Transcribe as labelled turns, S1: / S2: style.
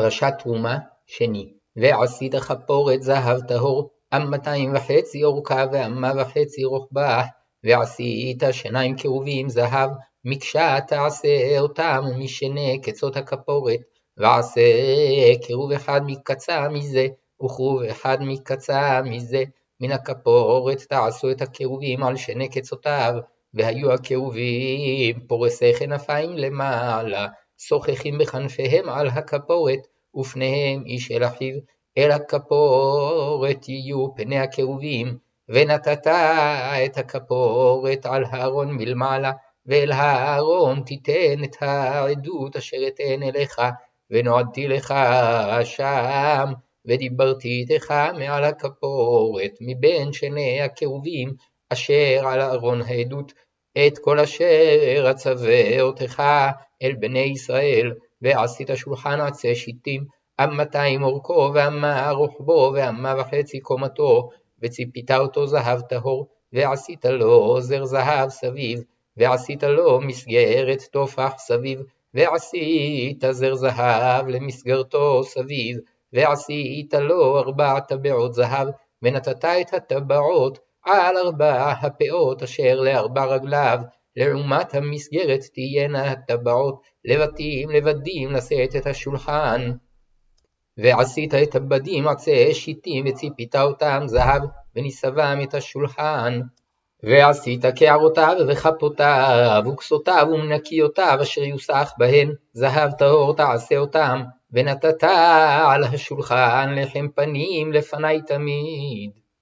S1: פרשת תרומה, שני, ועשית כפורת זהב טהור, אמתיים וחצי אורכה ואמה וחצי רוחבה, ועשית שניים קרובים זהב, מקשה תעשה אותם משנה קצות הכפורת, ועשה קירוב אחד מקצה מזה, וכרוב אחד מקצה מזה, מן הכפורת תעשו את הקירובים על שני קצותיו, והיו הקירובים פורסי כנפיים למעלה, שוחחים בכנפיהם על הכפורת, ופניהם איש אל אחיו, אל הכפורת יהיו פני הקירובים, ונתת את הכפורת על הארון מלמעלה, ואל הארון תיתן את העדות אשר אתן אליך, ונועדתי לך שם, ודיברתי איתך מעל הכפורת, מבין שני הקירובים, אשר על ארון העדות, את כל אשר אצווה אותך אל בני ישראל, ועשית שולחן עצי שיטים, אמתיים אורכו, ואמה רוחבו, ואמה וחצי קומתו, וציפית אותו זהב טהור, ועשית לו זר זהב סביב, ועשית לו מסגרת תופח סביב, ועשית זר זהב למסגרתו סביב, ועשית לו ארבע טבעות זהב, ונתת את הטבעות על ארבע הפאות אשר לארבע רגליו, לעומת המסגרת תהיינה הטבעות לבתים לבדים לשאת את השולחן. ועשית את הבדים עצי שיטים וציפית אותם זהב, וניסבם את השולחן. ועשית קערותיו וכפותיו וכסותיו ומנקיותיו אשר יוסח בהן, זהב טהור תעשה אותם, ונתת על השולחן לחם פנים לפני תמיד.